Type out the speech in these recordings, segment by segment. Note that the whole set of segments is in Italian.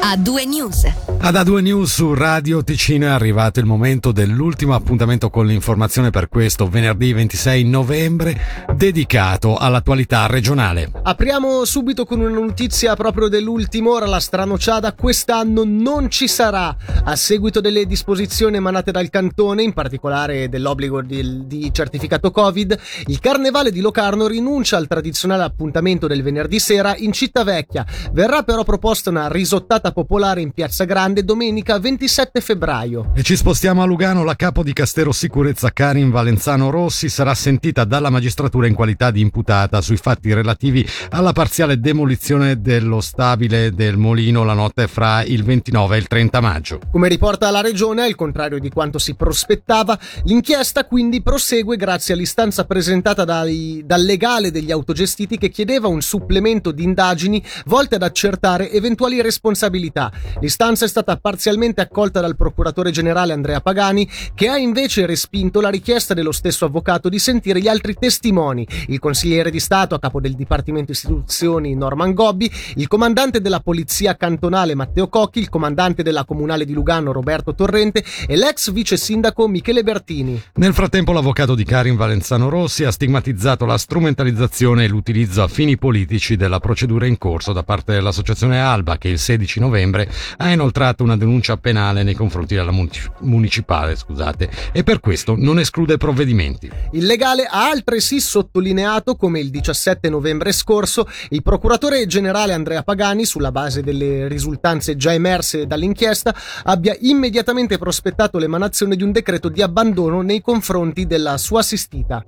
A due news. Ad A2 News su Radio Ticino è arrivato il momento dell'ultimo appuntamento con l'informazione per questo venerdì 26 novembre dedicato all'attualità regionale. Apriamo subito con una notizia proprio dell'ultima ora, la stranociada quest'anno non ci sarà. A seguito delle disposizioni emanate dal cantone, in particolare dell'obbligo di, di certificato Covid, il Carnevale di Locarno rinuncia al tradizionale appuntamento del venerdì sera in Città Vecchia. Verrà però proposta una risottata popolare in Piazza Grande domenica 27 febbraio. E ci spostiamo a Lugano, la capo di Castero Sicurezza Karin Valenzano Rossi sarà sentita dalla magistratura in qualità di imputata sui fatti relativi alla parziale demolizione dello stabile del Molino la notte fra il 29 e il 30 maggio. Come riporta la regione, al contrario di quanto si prospettava, l'inchiesta quindi prosegue grazie all'istanza presentata dai, dal legale degli autogestiti che chiedeva un supplemento di indagini volte ad accertare eventuali responsabilità. L'istanza è stata parzialmente accolta dal procuratore generale Andrea Pagani, che ha invece respinto la richiesta dello stesso avvocato di sentire gli altri testimoni, il consigliere di Stato a capo del Dipartimento Istituzioni Norman Gobbi, il comandante della Polizia Cantonale Matteo Cocchi, il comandante della Comunale di Lugano Roberto Torrente e l'ex vice sindaco Michele Bertini. Nel frattempo l'avvocato di Karin Valenzano Rossi ha stigmatizzato la strumentalizzazione e l'utilizzo a fini politici della procedura in corso da parte dell'associazione Alba che il 16 novembre ha inoltrato una denuncia penale nei confronti della municipale scusate, e per questo non esclude provvedimenti. Il legale ha altresì sottolineato come il 17 novembre scorso il procuratore generale Andrea Pagani, sulla base delle risultanze già emerse dall'inchiesta, abbia immediatamente prospettato l'emanazione di un decreto di abbandono nei confronti della sua assistita.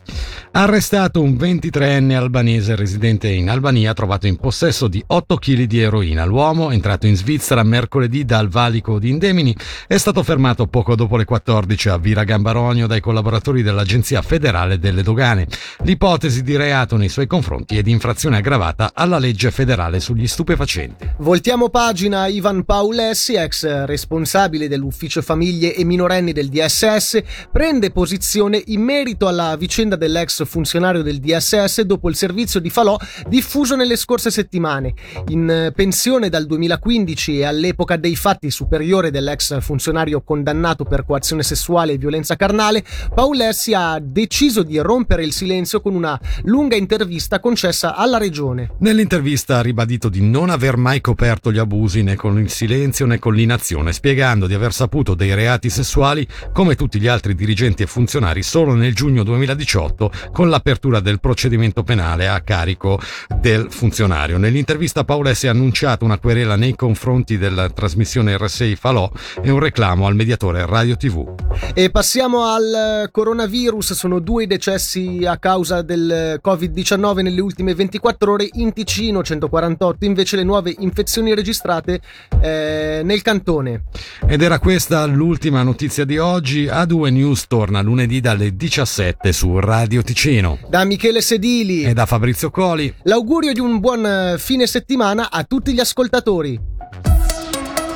Arrestato un 23enne albanese residente in Albania trovato in possesso di 8 kg di eroina. L'uomo, entrato in Svizzera mercoledì dal valico di Indemini, è stato fermato poco dopo le 14 a Vira Gambaronio dai collaboratori dell'Agenzia federale delle dogane. L'ipotesi di reato nei suoi confronti è di infrazione aggravata alla legge federale sugli stupefacenti. Voltiamo pagina Ivan Paulessi, ex responsabile dell'ufficio famiglie e minorenni del DSS, prende posizione in merito alla vicenda dell'ex funzionario del DSS dopo il servizio di falò diffuso nelle scorse settimane. In pensione dal 2015 e all'epoca dei fatti superiore dell'ex funzionario condannato per coazione sessuale e violenza carnale, Paulessi ha deciso di rompere il silenzio con una lunga intervista concessa alla regione. Nell'intervista ha ribadito di non aver mai coperto gli abusi né con il silenzio né con l'inazione, spiegando di aver saputo dei reati sessuali come tutti gli altri dirigenti e funzionari solo nel giugno 2018 con l'apertura del procedimento penale a carico del funzionario. Nell'intervista Paolessi ha annunciato una querela nei confronti della trasmissione R6 Falò e un reclamo al mediatore Radio TV. E passiamo al coronavirus, sono due decessi a causa del Covid-19 nelle ultime 24 ore in Ticino, 148 invece le nuove infezioni registrate eh, nel cantone. Ed era questa l'ultima notizia di oggi. A2 News torna lunedì dalle 17 su Radio Ticino. Da Michele Sedili e da Fabrizio Coli. L'augurio di un buon fine settimana a tutti gli ascoltatori.